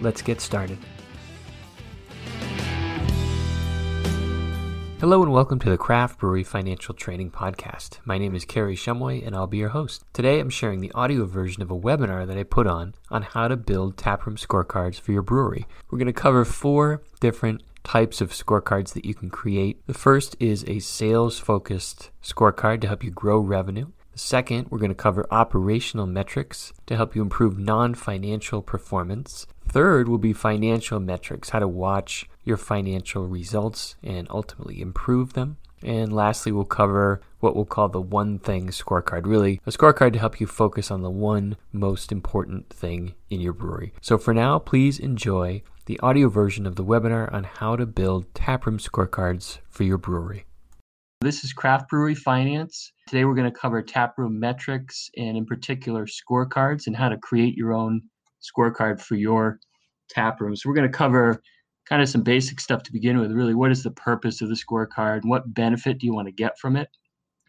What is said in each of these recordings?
let's get started. Hello and welcome to the Craft Brewery Financial Training Podcast. My name is Kary Shumway and I'll be your host. Today I'm sharing the audio version of a webinar that I put on on how to build taproom scorecards for your brewery. We're going to cover four different types of scorecards that you can create. The first is a sales focused scorecard to help you grow revenue. The Second, we're going to cover operational metrics to help you improve non financial performance. Third will be financial metrics, how to watch your financial results and ultimately improve them. And lastly, we'll cover what we'll call the one thing scorecard. Really, a scorecard to help you focus on the one most important thing in your brewery. So for now, please enjoy the audio version of the webinar on how to build taproom scorecards for your brewery. This is Craft Brewery Finance. Today we're going to cover taproom metrics and, in particular, scorecards and how to create your own scorecard for your taproom. So we're going to cover kind of some basic stuff to begin with. Really, what is the purpose of the scorecard? What benefit do you want to get from it?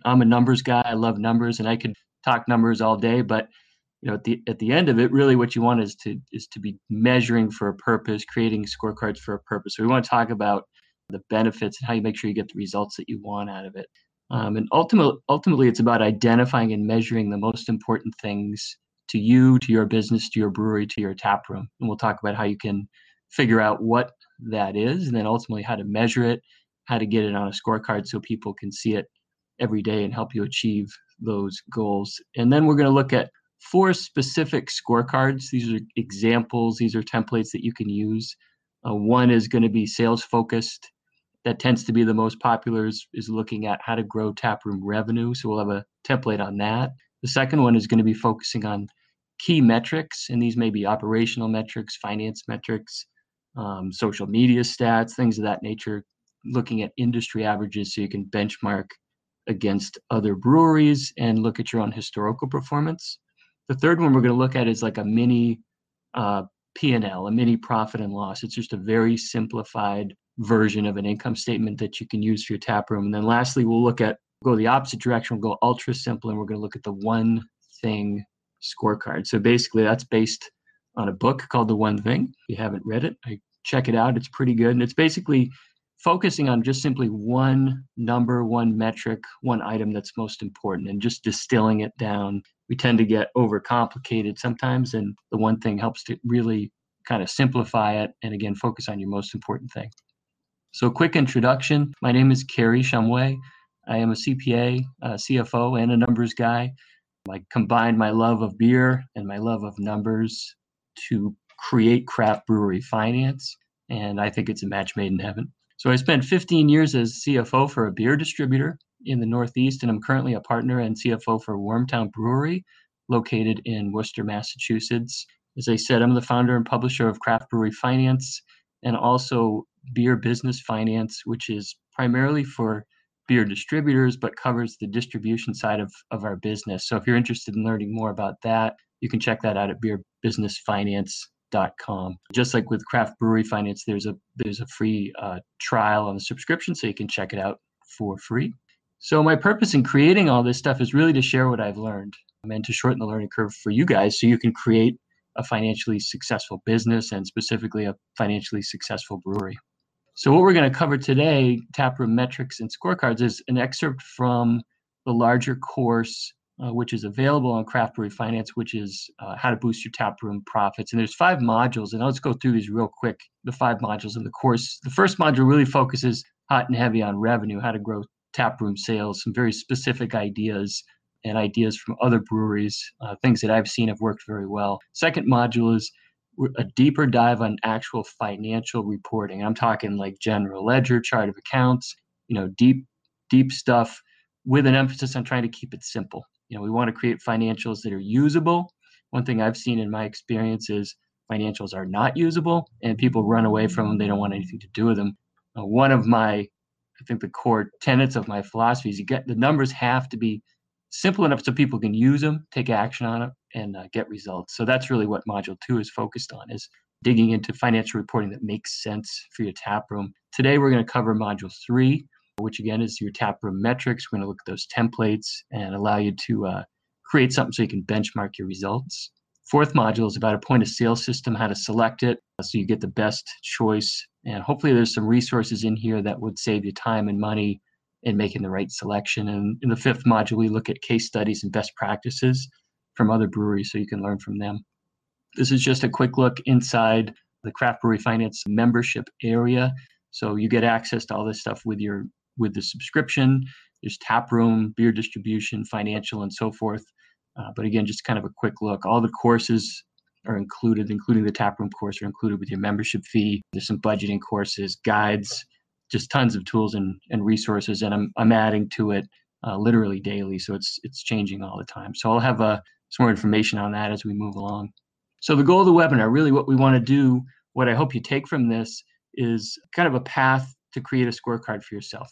I'm a numbers guy. I love numbers, and I could talk numbers all day. But you know, at the at the end of it, really, what you want is to is to be measuring for a purpose, creating scorecards for a purpose. So we want to talk about the benefits and how you make sure you get the results that you want out of it. Um, and ultimately, ultimately, it's about identifying and measuring the most important things to you, to your business, to your brewery, to your tap room. And we'll talk about how you can figure out what that is, and then ultimately how to measure it, how to get it on a scorecard so people can see it every day and help you achieve those goals. And then we're going to look at four specific scorecards. These are examples, these are templates that you can use. Uh, one is going to be sales focused that tends to be the most popular is, is looking at how to grow taproom revenue. So we'll have a template on that. The second one is going to be focusing on key metrics, and these may be operational metrics, finance metrics, um, social media stats, things of that nature, looking at industry averages so you can benchmark against other breweries and look at your own historical performance. The third one we're going to look at is like a mini uh, P&L, a mini profit and loss. It's just a very simplified version of an income statement that you can use for your tap room. And then lastly, we'll look at go the opposite direction. We'll go ultra simple, and we're going to look at the one thing scorecard. So basically, that's based on a book called The One Thing. If you haven't read it, I check it out. It's pretty good, and it's basically focusing on just simply one number, one metric, one item that's most important, and just distilling it down. We tend to get overcomplicated sometimes, and the one thing helps to really kind of simplify it and again focus on your most important thing. So, quick introduction. My name is Kary Shumway. I am a CPA, a uh, CFO, and a numbers guy. I combined my love of beer and my love of numbers to create craft brewery finance, and I think it's a match made in heaven. So, I spent 15 years as CFO for a beer distributor in the Northeast, and I'm currently a partner and CFO for Wormtown Brewery, located in Worcester, Massachusetts. As I said, I'm the founder and publisher of Craft Brewery Finance and also beer business finance, which is primarily for beer distributors, but covers the distribution side of, of our business. So if you're interested in learning more about that, you can check that out at beerbusinessfinance.com. Just like with craft brewery finance, there's a there's a free uh, trial on the subscription, so you can check it out for free. So my purpose in creating all this stuff is really to share what I've learned and to shorten the learning curve for you guys, so you can create a financially successful business and specifically a financially successful brewery. So, what we're going to cover today, Taproom Metrics and Scorecards, is an excerpt from the larger course, uh, which is available on Craft Brewery Finance, which is uh, how to boost your taproom profits. And there's five modules, and just go through these real quick. The five modules in the course. The first module really focuses hot and heavy on revenue, how to grow taproom sales, some very specific ideas and ideas from other breweries, uh, things that I've seen have worked very well. Second module is a deeper dive on actual financial reporting. I'm talking like general ledger, chart of accounts, you know, deep, deep stuff with an emphasis on trying to keep it simple. You know, we want to create financials that are usable. One thing I've seen in my experience is financials are not usable and people run away from them. They don't want anything to do with them. Uh, one of my, I think the core tenets of my philosophy is you get the numbers have to be simple enough so people can use them, take action on it, and uh, get results. So that's really what Module 2 is focused on is digging into financial reporting that makes sense for your tap room. Today we're going to cover Module 3, which again is your tap room metrics. We're going to look at those templates and allow you to uh, create something so you can benchmark your results. Fourth module is about a point of sale system, how to select it so you get the best choice. And hopefully, there's some resources in here that would save you time and money in making the right selection. And in the fifth module, we look at case studies and best practices from other breweries so you can learn from them. This is just a quick look inside the Craft Brewery Finance membership area. So you get access to all this stuff with your with the subscription. There's tap room, beer distribution, financial, and so forth. Uh, but again, just kind of a quick look. All the courses are included, including the tap room course, are included with your membership fee. There's some budgeting courses, guides, just tons of tools and, and resources. And I'm, I'm adding to it uh, literally daily. So it's, it's changing all the time. So I'll have uh, some more information on that as we move along. So the goal of the webinar, really what we want to do, what I hope you take from this is kind of a path to create a scorecard for yourself.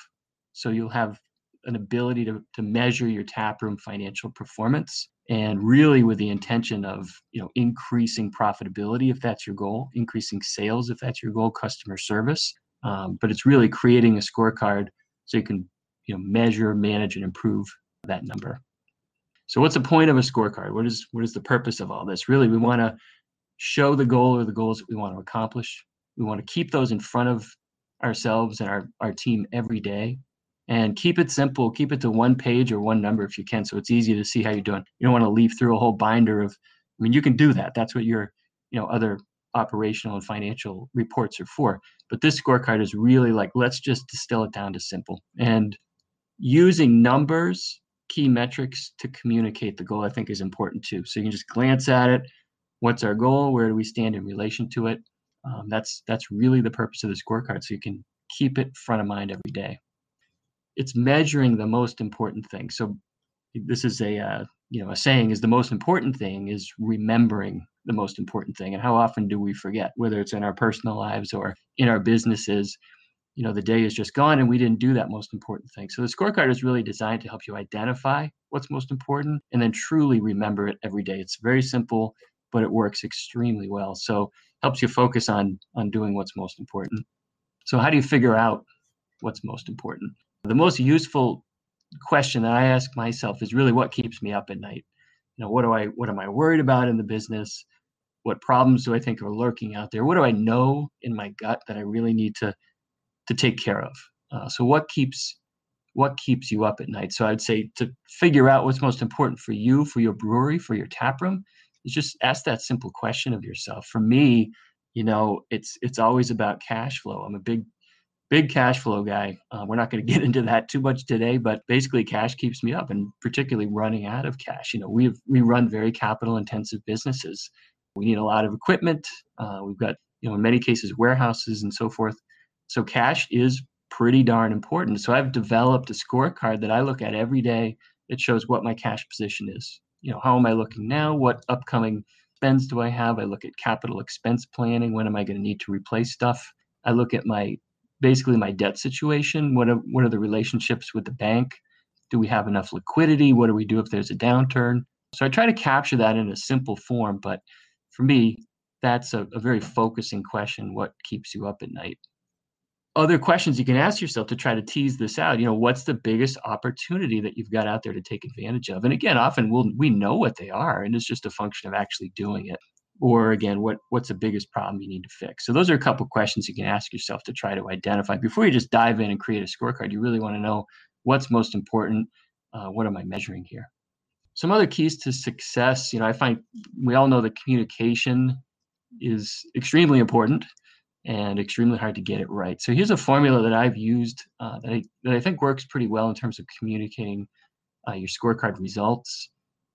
So you'll have an ability to, to measure your taproom financial performance and really with the intention of you know increasing profitability if that's your goal increasing sales if that's your goal customer service um, but it's really creating a scorecard so you can you know measure manage and improve that number so what's the point of a scorecard? What is what is the purpose of all this? Really, we want to show the goal or the goals that we want to accomplish. We want to keep those in front of ourselves and our, our team every day and keep it simple. Keep it to one page or one number if you can, so it's easy to see how you're doing. You don't want to leaf through a whole binder of. I mean, you can do that. That's what your you know other operational and financial reports are for. But this scorecard is really like let's just distill it down to simple and using numbers key metrics to communicate the goal, I think is important too. So you can just glance at it. What's our goal? Where do we stand in relation to it? Um, that's that's really the purpose of the scorecard. So you can keep it front of mind every day. It's measuring the most important thing. So this is a uh, you know a saying is the most important thing is remembering the most important thing. And how often do we forget, whether it's in our personal lives or in our businesses? you know the day is just gone and we didn't do that most important thing so the scorecard is really designed to help you identify what's most important and then truly remember it every day it's very simple but it works extremely well so helps you focus on on doing what's most important so how do you figure out what's most important the most useful question that i ask myself is really what keeps me up at night you know what do i what am i worried about in the business what problems do i think are lurking out there what do i know in my gut that i really need to to take care of. Uh, so what keeps what keeps you up at night? So I'd say to figure out what's most important for you, for your brewery, for your tap room, is just ask that simple question of yourself. For me, you know, it's it's always about cash flow. I'm a big big cash flow guy. Uh, we're not going to get into that too much today, but basically, cash keeps me up, and particularly running out of cash. You know, we we run very capital intensive businesses. We need a lot of equipment. Uh, we've got you know in many cases warehouses and so forth. So cash is pretty darn important. So I've developed a scorecard that I look at every day that shows what my cash position is. You know, how am I looking now? What upcoming spends do I have? I look at capital expense planning. When am I going to need to replace stuff? I look at my basically my debt situation. What are, what are the relationships with the bank? Do we have enough liquidity? What do we do if there's a downturn? So I try to capture that in a simple form, but for me, that's a, a very focusing question. What keeps you up at night? other questions you can ask yourself to try to tease this out you know what's the biggest opportunity that you've got out there to take advantage of and again often we'll we know what they are and it's just a function of actually doing it or again what what's the biggest problem you need to fix? So those are a couple questions you can ask yourself to try to identify. Before you just dive in and create a scorecard you really want to know what's most important uh, what am i measuring here? Some other keys to success you know i find we all know that communication is extremely important and extremely hard to get it right. So here's a formula that I've used uh, that, I, that I think works pretty well in terms of communicating uh, your scorecard results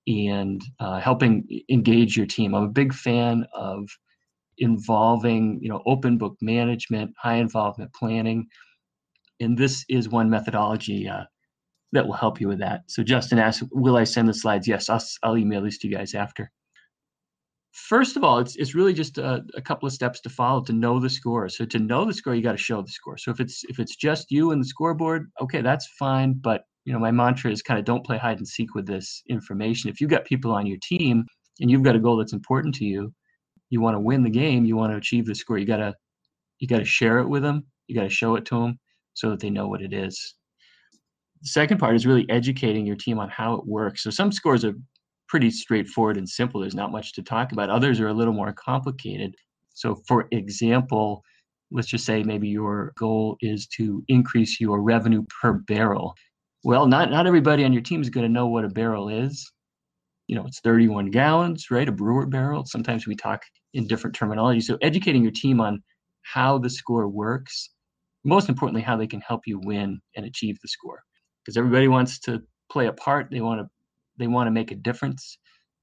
and uh, helping engage your team. I'm a big fan of involving, you know, open book management, high involvement planning, and this is one methodology uh, that will help you with that. So Justin asked, "Will I send the slides?" Yes, I'll, I'll email these to you guys after. First of all, it's it's really just a, a, couple of steps to follow to know the score. So to know the score, you got to show the score. So if it's if it's just you and the scoreboard, okay, that's fine. But you know, my mantra is kind of don't play hide and seek with this information. If you've got people on your team and you've got a goal that's important to you, you want to win the game, you want to achieve the score, you gotta you gotta share it with them, you gotta show it to them so that they know what it is. The second part is really educating your team on how it works. So some scores are pretty straightforward and simple. There's not much to talk about. Others are a little more complicated. So, for example, let's just say maybe your goal is to increase your revenue per barrel. Well, not not everybody on your team is going to know what a barrel is. You know, it's 31 gallons, right? A brewer barrel. Sometimes we talk in different terminology. So, educating your team on how the score works, most importantly, how they can help you win and achieve the score. Because everybody wants to play a part. They want to they want to make a difference.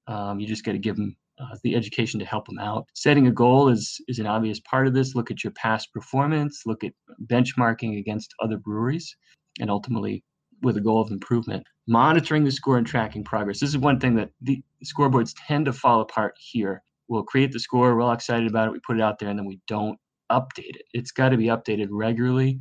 Um, you just got to give them uh, the education to help them out. Setting a goal is is an obvious part of this. Look at your past performance. Look at benchmarking against other breweries, and ultimately with a goal of improvement. Monitoring the score and tracking progress. This is one thing that the scoreboards tend to fall apart here. We'll create the score, we're all excited about it, we put it out there, and then we don't update it. It's got to be updated regularly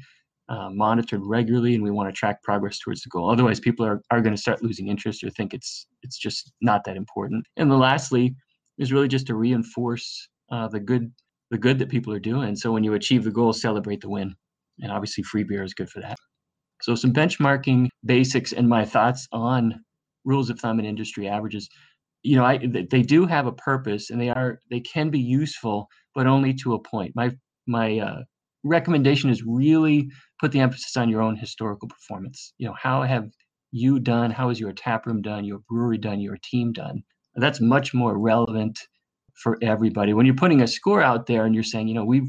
uh, monitored regularly and we want to track progress towards the goal otherwise people are, are going to start losing interest or think it's it's just not that important and then lastly is really just to reinforce uh, the good the good that people are doing so when you achieve the goal celebrate the win and obviously free beer is good for that so some benchmarking basics and my thoughts on rules of thumb and industry averages you know I, they do have a purpose and they are they can be useful but only to a point my my uh, recommendation is really put the emphasis on your own historical performance. You know, how have you done? How has your tap room done? Your brewery done? Your team done? That's much more relevant for everybody. When you're putting a score out there and you're saying, you know, we've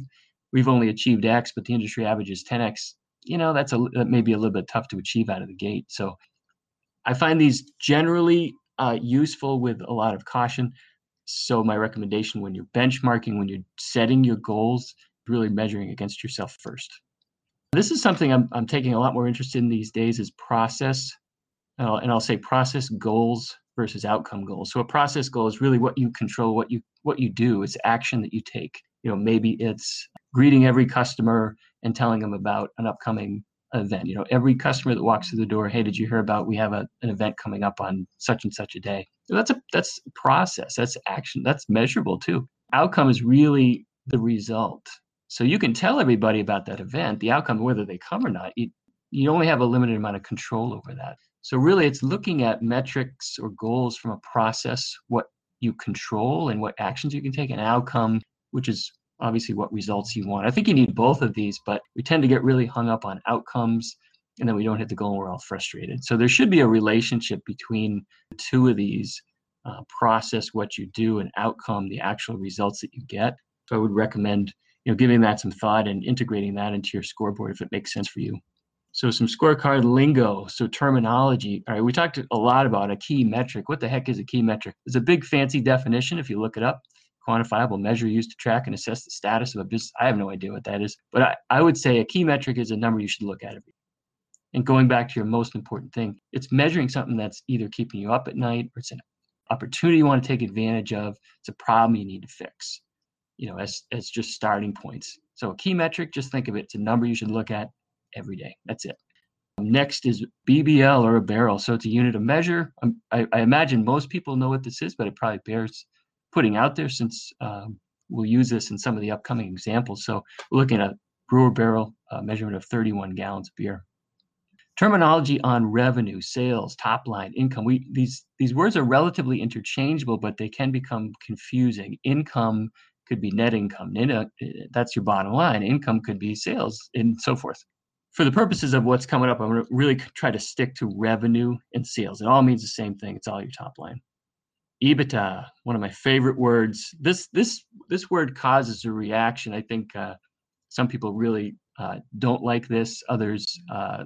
we've only achieved X, but the industry average is 10x. You know, that's a that may be a little bit tough to achieve out of the gate. So, I find these generally uh, useful with a lot of caution. So, my recommendation when you're benchmarking, when you're setting your goals, really measuring against yourself first. This is something I'm, I'm taking a lot more interest in these days is process. Uh, and I'll say process goals versus outcome goals. So a process goal is really what you control, what you what you do. It's action that you take. You know, maybe it's greeting every customer and telling them about an upcoming event. You know, every customer that walks through the door, hey, did you hear about we have a, an event coming up on such and such a day? So that's a that's process. That's action. That's measurable too. Outcome is really the result. So you can tell everybody about that event, the outcome, whether they come or not. You, you only have a limited amount of control over that. So really, it's looking at metrics or goals from a process, what you control and what actions you can take, an outcome, which is obviously what results you want. I think you need both of these, but we tend to get really hung up on outcomes and then we don't hit the goal and we're all frustrated. So there should be a relationship between the two of these uh, process, what you do, and outcome, the actual results that you get. So I would recommend you know, giving that some thought and integrating that into your scoreboard if it makes sense for you. So some scorecard lingo, so terminology. All right, we talked a lot about a key metric. What the heck is a key metric? It's a big fancy definition if you look it up. Quantifiable measure used to track and assess the status of a business. I have no idea what that is, but I, I would say a key metric is a number you should look at every. And going back to your most important thing, it's measuring something that's either keeping you up at night or it's an opportunity you want to take advantage of. It's a problem you need to fix you know, as, as just starting points. So a key metric, just think of it. It's a number you should look at every day. That's it. Next is BBL or a barrel. So it's a unit of measure. Um, I, I, imagine most people know what this is, but it probably bears putting out there since um, we'll use this in some of the upcoming examples. So we're looking at brewer barrel uh, measurement of 31 gallons of beer. Terminology on revenue, sales, top line, income. We these these words are relatively interchangeable, but they can become confusing. Income could be net income. Uh, that's your bottom line. Income could be sales and so forth. For the purposes of what's coming up, I'm going to really try to stick to revenue and sales. It all means the same thing. It's all your top line. EBITDA, one of my favorite words. This this this word causes a reaction. I think uh, some people really uh, don't like this. Others uh,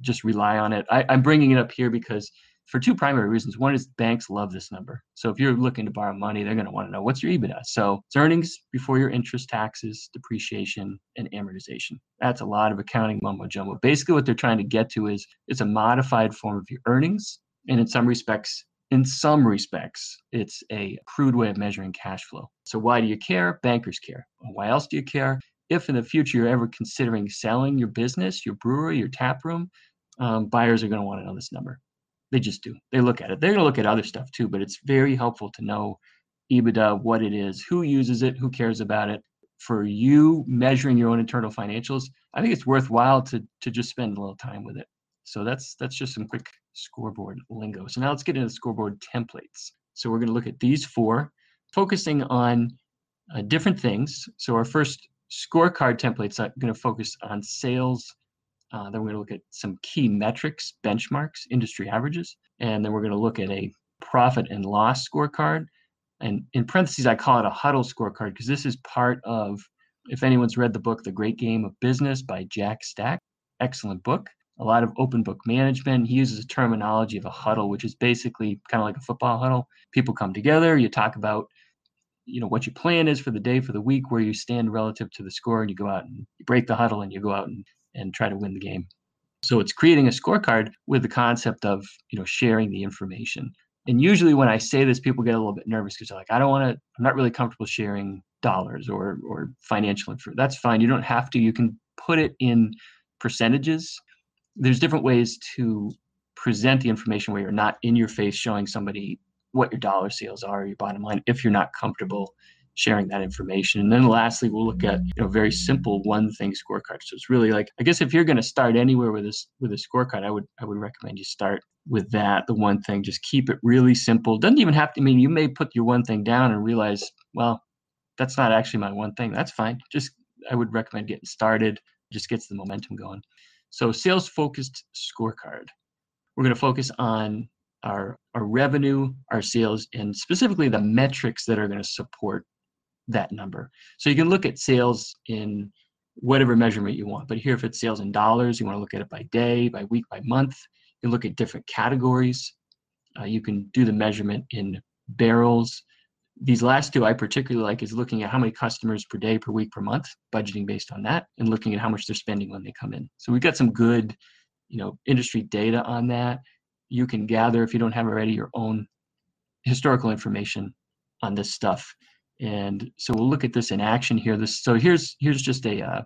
just rely on it. I, I'm bringing it up here because for two primary reasons. One is banks love this number. So if you're looking to borrow money, they're going to want to know what's your EBITDA. So it's earnings before your interest, taxes, depreciation, and amortization. That's a lot of accounting mumbo jumbo. Basically, what they're trying to get to is it's a modified form of your earnings. And in some respects, in some respects, it's a crude way of measuring cash flow. So, why do you care? Bankers care. Why else do you care? If in the future you're ever considering selling your business, your brewery, your tap room, um, buyers are going to want to know this number. They just do. They look at it. They're going to look at other stuff too, but it's very helpful to know EBITDA, what it is, who uses it, who cares about it. For you measuring your own internal financials, I think it's worthwhile to to just spend a little time with it. So that's that's just some quick scoreboard lingo. So now let's get into scoreboard templates. So we're going to look at these four, focusing on uh, different things. So our first scorecard templates are going to focus on sales. Uh, then we're going to look at some key metrics, benchmarks, industry averages, and then we're going to look at a profit and loss scorecard. And in parentheses, I call it a huddle scorecard because this is part of, if anyone's read the book, The Great Game of Business by Jack Stack, excellent book a lot of open book management. He uses a terminology of a huddle, which is basically kind of like a football huddle. People come together, you talk about you know what your plan is for the day for the week where you stand relative to the score and you go out and you break the huddle and you go out and, and try to win the game so it's creating a scorecard with the concept of you know sharing the information and usually when i say this people get a little bit nervous because they're like i don't want to i'm not really comfortable sharing dollars or or financial info that's fine you don't have to you can put it in percentages there's different ways to present the information where you're not in your face showing somebody what your dollar sales are, your bottom line, if you're not comfortable sharing that information. And then lastly, we'll look at you know very simple one thing scorecard. So it's really like I guess if you're going to start anywhere with this with a scorecard, I would I would recommend you start with that. The one thing, just keep it really simple. Doesn't even have to I mean you may put your one thing down and realize, well, that's not actually my one thing. That's fine. Just I would recommend getting started. Just gets the momentum going. So sales focused scorecard. We're going to focus on our, our revenue, our sales, and specifically the metrics that are going to support that number. So you can look at sales in whatever measurement you want. But here, if it's sales in dollars, you want to look at it by day, by week, by month. You can look at different categories. Uh, you can do the measurement in barrels, these last two I particularly like is looking at how many customers per day, per week, per month, budgeting based on that, and looking at how much they're spending when they come in. So we've got some good, you know, industry data on that. You can gather if you don't have already your own historical information on this stuff. And so we'll look at this in action here. This so here's here's just a uh,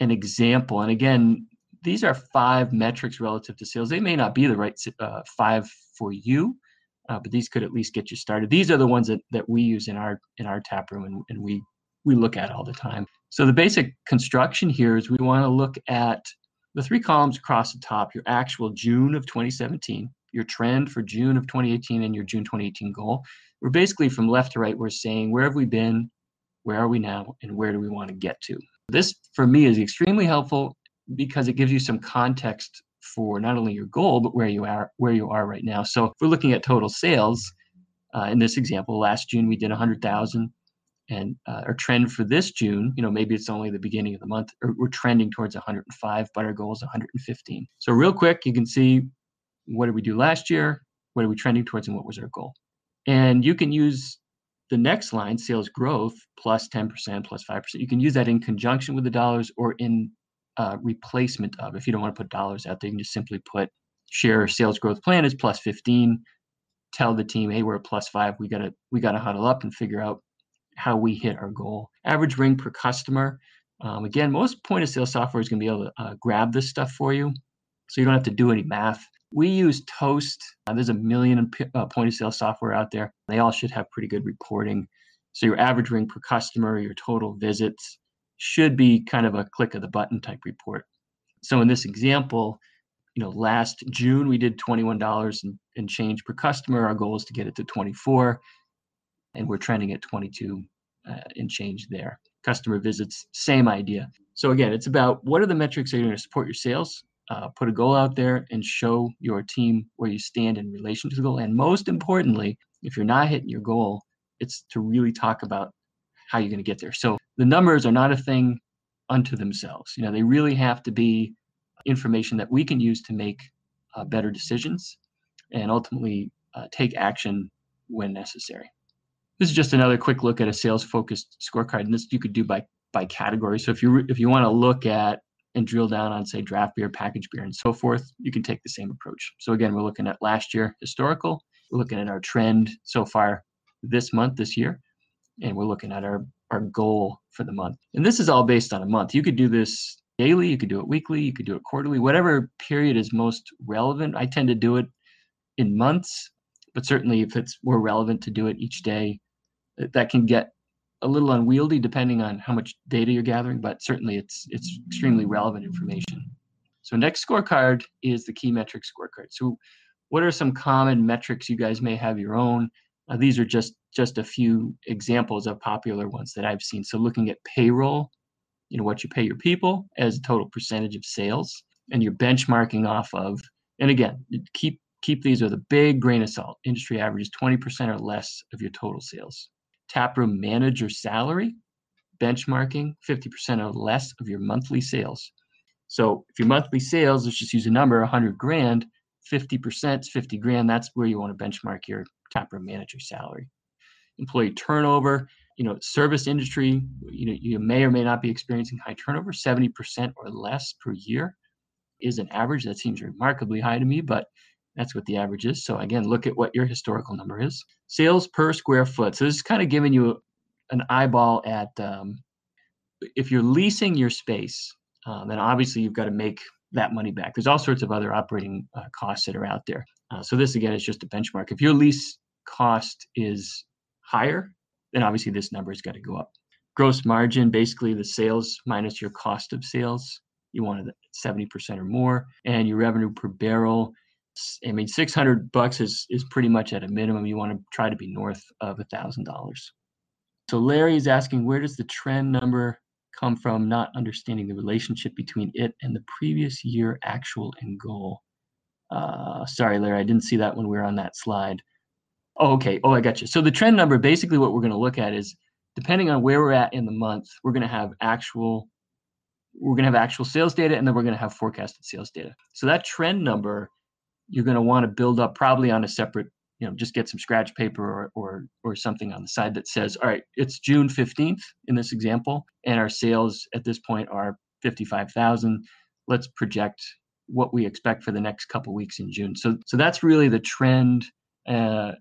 an example. And again, these are five metrics relative to sales. They may not be the right uh, five for you, uh, but these could at least get you started. These are the ones that, that we use in our in our tap room and, and we we look at all the time. So the basic construction here is we want to look at the three columns across the top, your actual June of 2017, your trend for June of 2018, and your June 2018 goal. We're basically from left to right, we're saying where have we been, where are we now, and where do we want to get to. This for me is extremely helpful because it gives you some context for not only your goal but where you are where you are right now. So if we're looking at total sales, uh, in this example, last June we did 100,000, and uh, our trend for this June, you know, maybe it's only the beginning of the month, or we're trending towards 105, but our goal is 115. So real quick, you can see what did we do last year, what are we trending towards, and what was our goal. And you can use the next line, sales growth, plus 10%, plus 5%. You can use that in conjunction with the dollars or in uh, replacement of. If you don't want to put dollars out there, you can just simply put share sales growth plan is plus 15. Tell the team, hey, we're at plus five. We gotta we gotta huddle up and figure out how we hit our goal. Average ring per customer. Um, again, most point of sale software is going to be able to uh, grab this stuff for you, so you don't have to do any math. We use Toast. Uh, there's a million uh, point of sale software out there. They all should have pretty good reporting. So your average ring per customer, your total visits, should be kind of a click of the button type report. So in this example, you know, last June we did $21 and, and change per customer. Our goal is to get it to 24, and we're trending at 22 uh, and change there. Customer visits, same idea. So again, it's about what are the metrics that are going to support your sales. Uh, put a goal out there and show your team where you stand in relation to the goal. And most importantly, if you're not hitting your goal, it's to really talk about how you're going to get there. So the numbers are not a thing unto themselves. You know, they really have to be information that we can use to make uh, better decisions and ultimately uh, take action when necessary. This is just another quick look at a sales focused scorecard, and this you could do by by category. So if you if you want to look at and drill down on say draft beer, packaged beer, and so forth, you can take the same approach. So again, we're looking at last year historical, We're looking at our trend so far this month, this year, and we're looking at our, our goal for the month. And this is all based on a month. You could do this daily, you could do it weekly, you could do it quarterly, whatever period is most relevant. I tend to do it in months, but certainly if it's more relevant to do it each day, that can get a little unwieldy depending on how much data you're gathering, but certainly it's it's extremely relevant information. So next scorecard is the key metric scorecard. So what are some common metrics you guys may have your own? Uh, these are just just a few examples of popular ones that I've seen. So looking at payroll, you know what you pay your people as a total percentage of sales, and you're benchmarking off of. And again, keep keep these with a big grain of salt. Industry average is 20% or less of your total sales taproom manager salary, benchmarking 50% or less of your monthly sales. So if your monthly sales, let's just use a number, 100 grand, 50% is 50 grand. That's where you want to benchmark your taproom manager salary. Employee turnover, you know, service industry, you know, you may or may not be experiencing high turnover. 70% or less per year is an average. That seems remarkably high to me, but that's what the average is. So again, look at what your historical number is. Sales per square foot. So this is kind of giving you an eyeball at um, if you're leasing your space, um, then obviously you've got to make that money back. There's all sorts of other operating uh, costs that are out there. Uh, so this again is just a benchmark. If your lease cost is higher, then obviously this number has got to go up. Gross margin, basically the sales minus your cost of sales. You want it 70% or more, and your revenue per barrel I mean, 600 bucks is, is pretty much at a minimum. You want to try to be north of a $1,000. So Larry is asking, where does the trend number come from, not understanding the relationship between it and the previous year actual and goal? Uh, sorry, Larry, I didn't see that when we were on that slide. Oh, okay. Oh, I got you. So the trend number, basically what we're going to look at is depending on where we're at in the month, we're going to have actual we're going to have actual sales data and then we're going to have forecasted sales data. So that trend number you're going to want to build up probably on a separate you know just get some scratch paper or, or or something on the side that says all right it's june 15th in this example and our sales at this point are 55000 let's project what we expect for the next couple weeks in june. So so that's really the trend uh,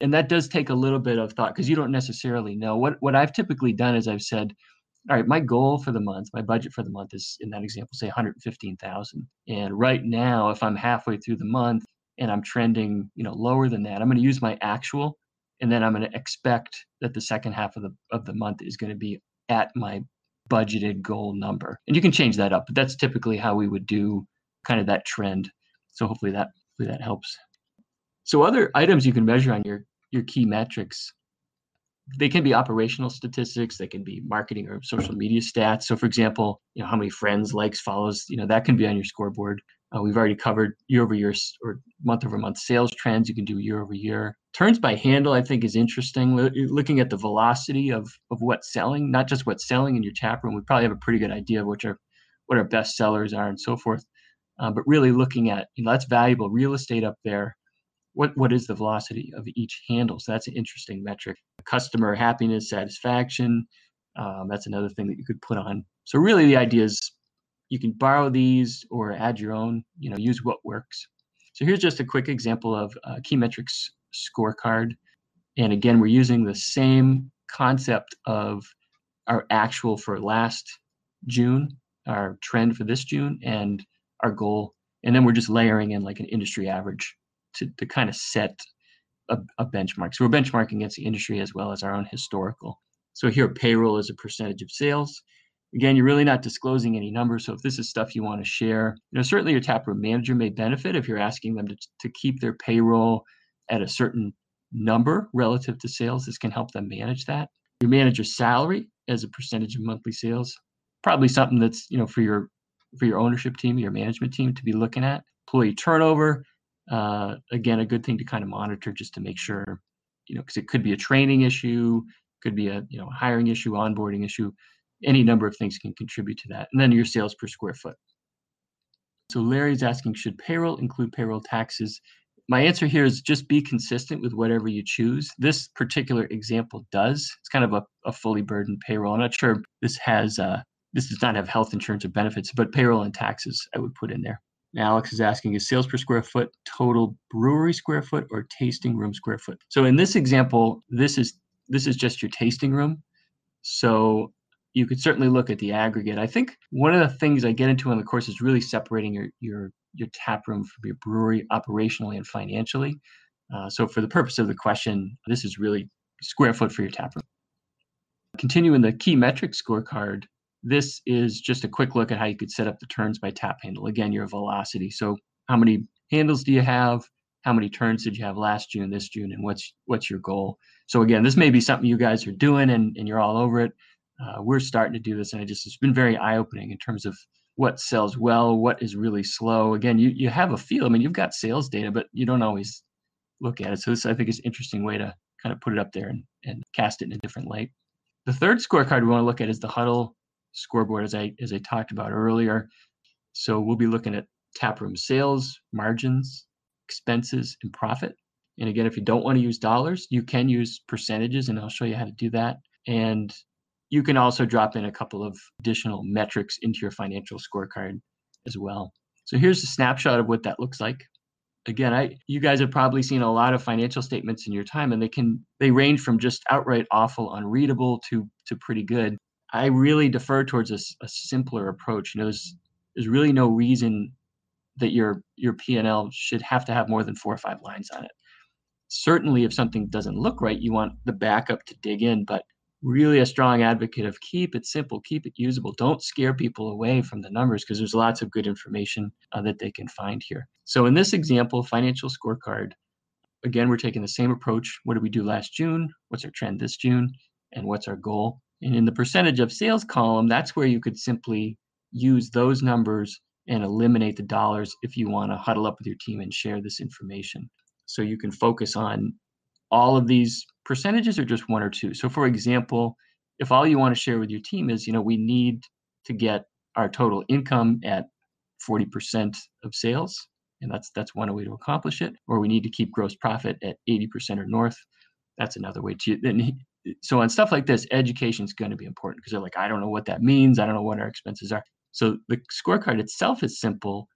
and that does take a little bit of thought because you don't necessarily know. What what i've typically done is i've said all right, my goal for the month, my budget for the month is in that example, say 115,000. And right now, if I'm halfway through the month and I'm trending, you know, lower than that, I'm going to use my actual, and then I'm going to expect that the second half of the of the month is going to be at my budgeted goal number. And you can change that up, but that's typically how we would do kind of that trend. So hopefully that hopefully that helps. So other items you can measure on your your key metrics they can be operational statistics they can be marketing or social media stats so for example you know how many friends likes follows you know that can be on your scoreboard uh, we've already covered year over year or month over month sales trends. You can do year over year. Turns by handle i think is interesting. Looking at the velocity of of what's selling not just what's selling in your tap room we probably have a pretty good idea of which are what our best sellers are and so forth. Uh, but really looking at you know that's valuable real estate up there. What what is the velocity of each handle? So that's an interesting metric. Customer happiness satisfaction um, that's another thing that you could put on. So really the idea is you can borrow these or add your own you know use what works so here's just a quick example of a key metrics scorecard and again we're using the same concept of our actual for last june our trend for this june and our goal and then we're just layering in like an industry average to, to kind of set a, a benchmark. So we're benchmarking against the industry as well as our own historical. So here, payroll is a percentage of sales. Again, you're really not disclosing any numbers. So if this is stuff you want to share, you know, certainly your taproom manager may benefit if you're asking them to, to keep their payroll at a certain number relative to sales. This can help them manage that. Your manager's salary as a percentage of monthly sales, probably something that's, you know, for your for your ownership team, your management team to be looking at. Employee turnover, uh, again, a good thing to kind of monitor just to make sure, you know, because it could be a training issue, could be a you know hiring issue, onboarding issue. Any number of things can contribute to that. And then your sales per square foot. So Larry's asking, should payroll include payroll taxes? My answer here is just be consistent with whatever you choose. This particular example does. It's kind of a, a fully burdened payroll. I'm not sure this has uh, this does not have health insurance or benefits, but payroll and taxes I would put in there Alex is asking is sales per square foot total brewery square foot or tasting room square foot? So in this example, this is this is just your tasting room. So you could certainly look at the aggregate. I think one of the things I get into in the course is really separating your your your tap room from your brewery operationally and financially. Uh, so for the purpose of the question, this is really square foot for your tap room. Continuing the key metrics scorecard, this is just a quick look at how you could set up the turns by tap handle. Again, your velocity. So how many handles do you have? How many turns did you have last June, this June, and what's what's your goal? So again, this may be something you guys are doing and, and you're all over it. Uh, we're starting to do this, and it just it's been very eye-opening in terms of what sells well, what is really slow. Again, you you have a feel. I mean, you've got sales data, but you don't always look at it. So this I think is an interesting way to kind of put it up there and, and cast it in a different light. The third scorecard we want to look at is the huddle scoreboard, as I as I talked about earlier. So we'll be looking at taproom sales, margins, expenses, and profit. And again, if you don't want to use dollars, you can use percentages, and I'll show you how to do that. And you can also drop in a couple of additional metrics into your financial scorecard as well. So here's a snapshot of what that looks like. Again i you guys have probably seen a lot of financial statements in your time and they can they range from just outright awful unreadable to to pretty good. I really defer towards a, a simpler approach. You know there's there's really no reason that your your p&l should have to have more than four or five lines on it. Certainly if something doesn't look right you want the backup to dig in but really a strong advocate of keep it simple, keep it usable. Don't scare people away from the numbers because there's lots of good information uh, that they can find here. So in this example, financial scorecard, again, we're taking the same approach. What did we do last June? What's our trend this June? And what's our goal? And in the percentage of sales column, that's where you could simply use those numbers and eliminate the dollars if you want to huddle up with your team and share this information. So you can focus on all of these percentages or just one or two. So for example, if all you want to share with your team is, you know, we need to get our total income at 40% of sales, and that's that's one way to accomplish it, or we need to keep gross profit at 80% or north. That's another way to then so on stuff like this, education is going to be important because they're like, I don't know what that means. I don't know what our expenses are. So the scorecard itself is simple,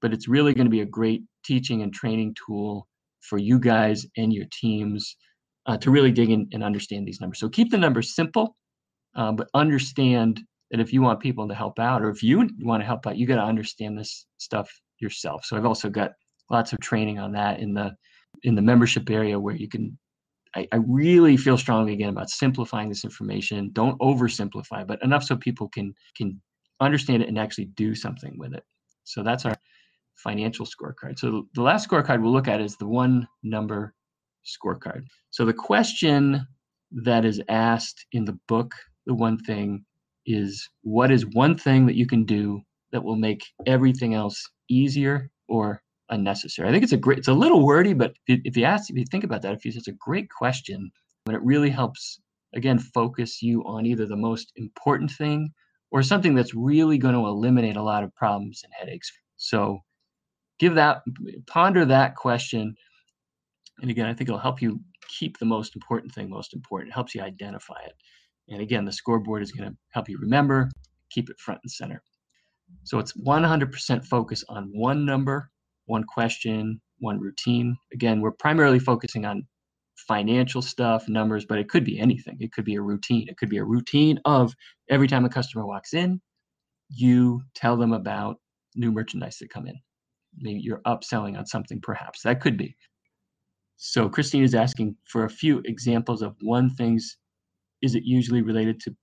but it's really going to be a great teaching and training tool for you guys and your teams uh, to really dig in and understand these numbers. So keep the numbers simple, uh, but understand that if you want people to help out or if you want to help out, you got to understand this stuff yourself. So I've also got lots of training on that in the in the membership area where you can I, I really feel strongly again about simplifying this information. Don't oversimplify, but enough so people can can understand it and actually do something with it. So that's our financial scorecard. So the last scorecard we'll look at is the one number scorecard. So the question that is asked in the book, The One Thing, is what is one thing that you can do that will make everything else easier or unnecessary? I think it's a great, it's a little wordy, but if you ask, if you think about that, if you, it's a great question, and it really helps, again, focus you on either the most important thing or something that's really going to eliminate a lot of problems and headaches. So give that ponder that question. And again i think it'll help you keep the most important thing most important. It helps you identify it. And again the scoreboard is going to help you remember keep it front and center. So it's 100% focus on one number one question one routine. Again we're primarily focusing on financial stuff numbers but it could be anything. It could be a routine. It could be a routine of every time a customer walks in you tell them about new merchandise that come in maybe you're upselling on something perhaps. That could be. So christine is asking for a few examples of one things is it usually related to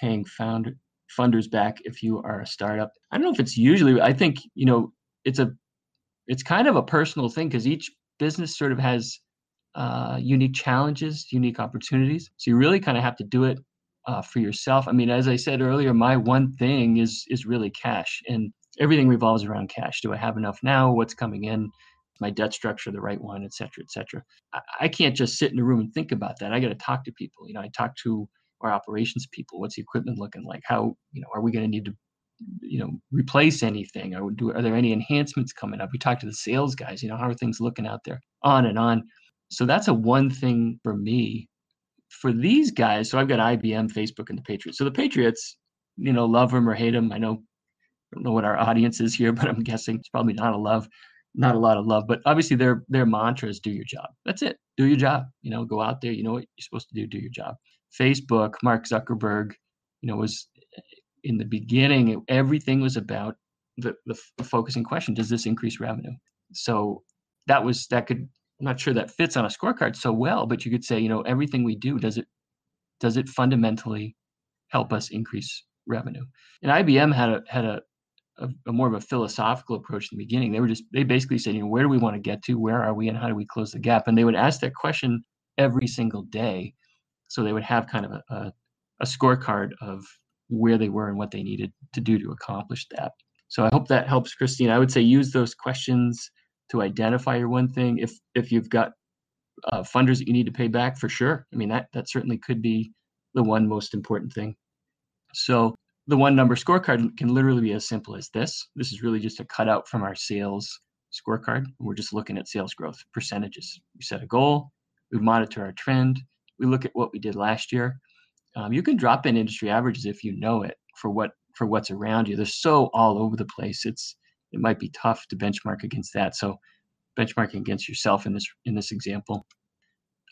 paying found funders back if you are a startup? I don't know if it's usually i think you know it's a it's kind of a personal thing because each business sort of has uh, unique challenges unique opportunities. So you really kind of have to do it uh, for yourself. I mean as i said earlier my one thing is is really cash. And everything revolves around cash. Do I have enough now? What's coming in? my debt structure the right one, et cetera, et cetera. I, I can't just sit in a room and think about that. I got to talk to people. You know, I talk to our operations people. What's the equipment looking like? How, you know, are we going to need to, you know, replace anything? Or do, are there any enhancements coming up? We talk to the sales guys. You know, how are things looking out there? On and on. So that's a one thing for me. For these guys, so I've got IBM, Facebook, and the Patriots. So the Patriots, you know, love them or hate them. I know don't know what our audience is here, but I'm guessing it's probably not a love, not a lot of love. But obviously, their their mantra is "Do your job." That's it. Do your job. You know, go out there. You know what you're supposed to do. Do your job. Facebook, Mark Zuckerberg, you know, was eh, in the beginning. Everything was about the, the, the focusing question: Does this increase revenue? So that was that could. I'm not sure that fits on a scorecard so well, but you could say, you know, everything we do does it does it fundamentally help us increase revenue? And IBM had a had a, a, a, more of a philosophical approach in the beginning. They were just they basically said, you know, where do we want to get to? Where are we, and how do we close the gap? And they would ask that question every single day. So they would have kind of a, a, a scorecard of where they were and what they needed to do to accomplish that. So I hope that helps, Christine. I would say use those questions to identify your one thing. If if you've got uh, funders that you need to pay back, for sure. I mean that that certainly could be the one most important thing. So the one number scorecard can literally be as simple as this. This is really just a cutout from our sales scorecard. We're just looking at sales growth percentages. We set a goal, we monitor our trend, we look at what we did last year. Um, you can drop in industry averages if you know it for what for what's around you. They're so all over the place. It's it might be tough to benchmark against that. So benchmarking against yourself in this in this example.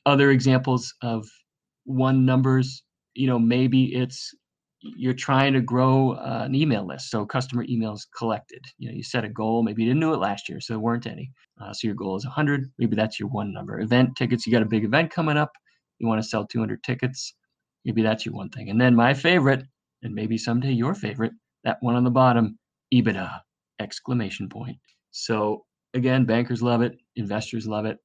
Other examples of one numbers, you know, maybe it's you're trying to grow uh, an email list, so customer emails collected. You know, you set a goal. Maybe you didn't do it last year, so there weren't any. Uh, so your goal is 100. Maybe that's your one number. Event tickets. You got a big event coming up. You want to sell 200 tickets. Maybe that's your one thing. And then my favorite, and maybe someday your favorite, that one on the bottom, EBITDA exclamation point. So again, bankers love it, investors love it.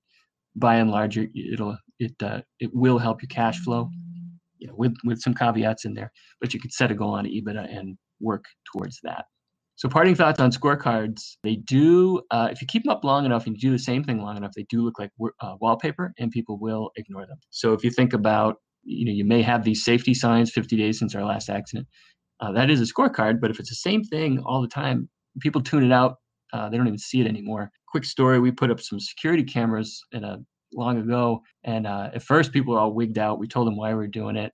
By and large, it'll it uh, it will help your cash flow you know, with with some caveats in there. But you could set a goal on EBITDA and work towards that. So, parting thoughts on scorecards: they do, uh, if you keep them up long enough and you do the same thing long enough, they do look like uh, wallpaper, and people will ignore them. So, if you think about, you know, you may have these safety signs 50 days since our last accident. Uh, that is a scorecard, but if it's the same thing all the time, people tune it out. Uh, they don't even see it anymore. Quick story: we put up some security cameras in a long ago. And uh, at first, people were all wigged out. We told them why we were doing it.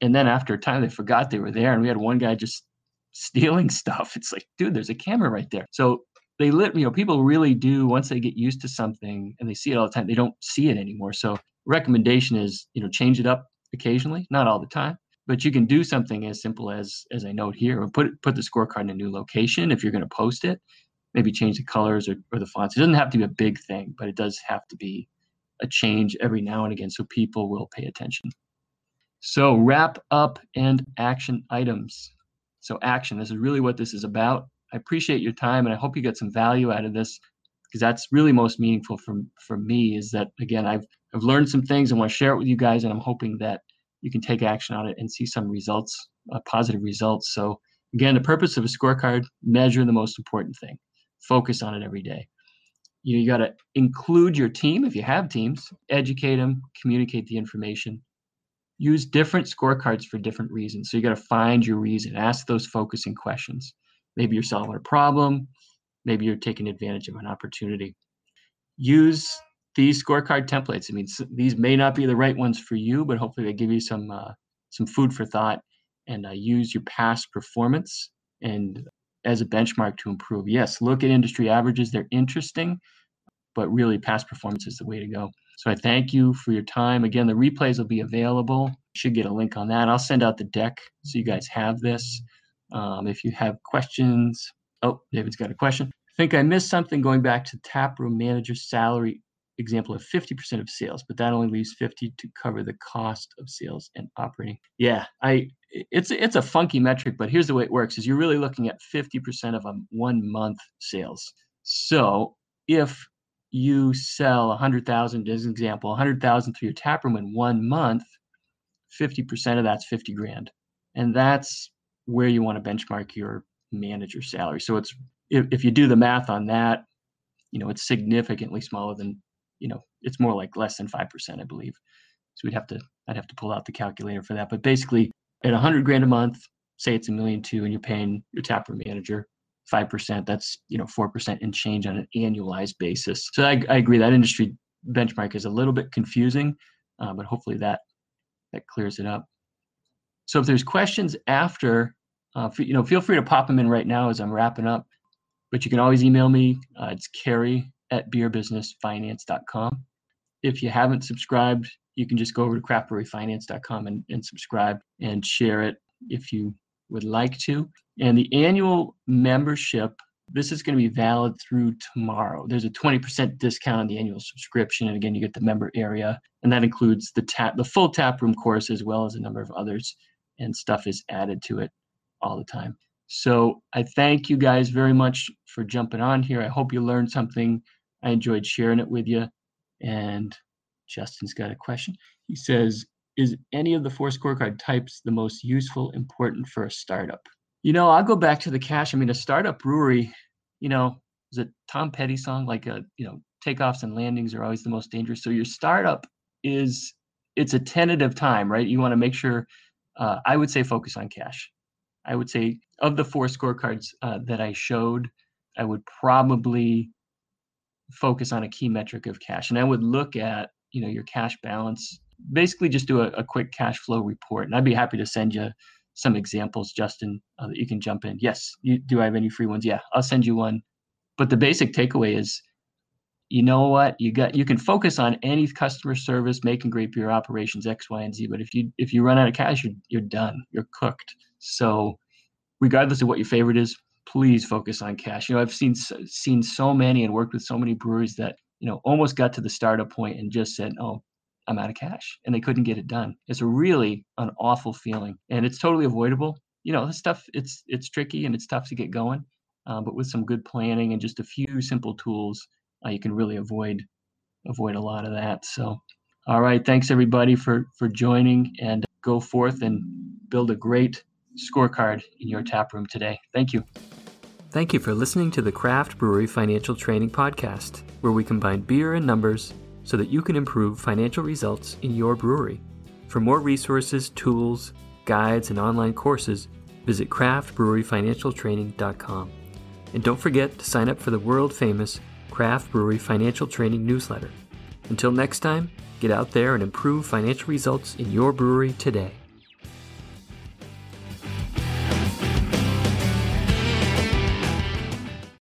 And then after a time, they forgot they were there. And we had one guy just stealing stuff. It's like, dude, there's a camera right there. So they lit, you know, people really do, once they get used to something and they see it all the time, they don't see it anymore. So recommendation is, you know, change it up occasionally, not all the time. But you can do something as simple as, as I note here, or put put the scorecard in a new location if you're going to post it. Maybe change the colors or, or the fonts. It doesn't have to be a big thing, but it does have to be a change every now and again so people will pay attention. So, wrap up and action items. So, action, this is really what this is about. I appreciate your time and I hope you get some value out of this because that's really most meaningful for, for me is that, again, I've, I've learned some things. I want to share it with you guys and I'm hoping that you can take action on it and see some results, uh, positive results. So, again, the purpose of a scorecard measure the most important thing, focus on it every day you, know, you got to include your team if you have teams, educate them, communicate the information. Use different scorecards for different reasons. So you got to find your reason, ask those focusing questions. Maybe you're solving a problem, maybe you're taking advantage of an opportunity. Use these scorecard templates. I mean, these may not be the right ones for you, but hopefully they give you some uh, some food for thought. And uh, use your past performance and as a benchmark to improve. Yes, look at industry averages, they're interesting, but really past performance is the way to go. So I thank you for your time. Again, the replays will be available. Should get a link on that. I'll send out the deck so you guys have this. Um, if you have questions, oh, David's got a question. I think I missed something going back to tap room manager salary example of 50% of sales, but that only leaves 50 to cover the cost of sales and operating. Yeah, I it's it's a funky metric, but here's the way it works: is you're really looking at 50% of a one month sales. So if you sell 100,000 as an example, 100,000 through your taproom in one month, 50% of that's 50 grand, and that's where you want to benchmark your manager salary. So it's if, if you do the math on that, you know it's significantly smaller than you know it's more like less than five percent, I believe. So we'd have to I'd have to pull out the calculator for that. But basically, at 100 grand a month, say it's a million two, and you're paying your taproom manager five percent. That's you know four percent and change on an annualized basis. So I, I agree that industry benchmark is a little bit confusing, uh, but hopefully that that clears it up. So if there's questions after uh, you know, feel free to pop them in right now as I'm wrapping up. But you can always email me. Uh, it's Kary at beerbusinessfinance.com. If you haven't subscribed, you can just go over to craftbreweryfinance.com and, and subscribe and share it if you would like to. And the annual membership, this is going to be valid through tomorrow. There's a 20% discount on the annual subscription. And again, you get the member area, and that includes the tap the full tap room course as well as a number of others. And stuff is added to it all the time. So I thank you guys very much for jumping on here. I hope you learned something. I enjoyed sharing it with you. And Justin's got a question. He says, Is any of the four scorecard types the most useful, important for a startup? You know, I'll go back to the cash. I mean, a startup brewery, you know, is a Tom Petty song, like a, you know, takeoffs and landings are always the most dangerous. So your startup is, it's a tentative time, right? You want to make sure, uh, I would say focus on cash. I would say of the four scorecards uh, that I showed, I would probably focus on a key metric of cash. And I would look at, you know, your cash balance, basically just do a, a quick cash flow report. And I'd be happy to send you some examples, Justin, uh, that you can jump in. Yes, you, do I have any free ones? Yeah, I'll send you one. But the basic takeaway is, you know what, you got you can focus on any customer service, making great beer operations, X, Y, and Z. But if you if you run out of cash, you're you're done. You're cooked. So, regardless of what your favorite is, please focus on cash. You know, I've seen seen so many and worked with so many breweries that you know almost got to the startup point and just said, "Oh, I'm out of cash," and they couldn't get it done. It's a really an awful feeling, and it's totally avoidable. You know, this stuff it's it's tricky and it's tough to get going, uh, but with some good planning and just a few simple tools, uh, you can really avoid avoid a lot of that. So, all right, thanks everybody for for joining, and go forth and build a great scorecard in your tap room today. Thank you. Thank you for listening to the Craft Brewery Financial Training Podcast, where we combine beer and numbers so that you can improve financial results in your brewery. For more resources, tools, guides, and online courses, visit craftbreweryfinancialtraining.com. And don't forget to sign up for the world famous Craft Brewery Financial Training newsletter. Until next time, get out there and improve financial results in your brewery today.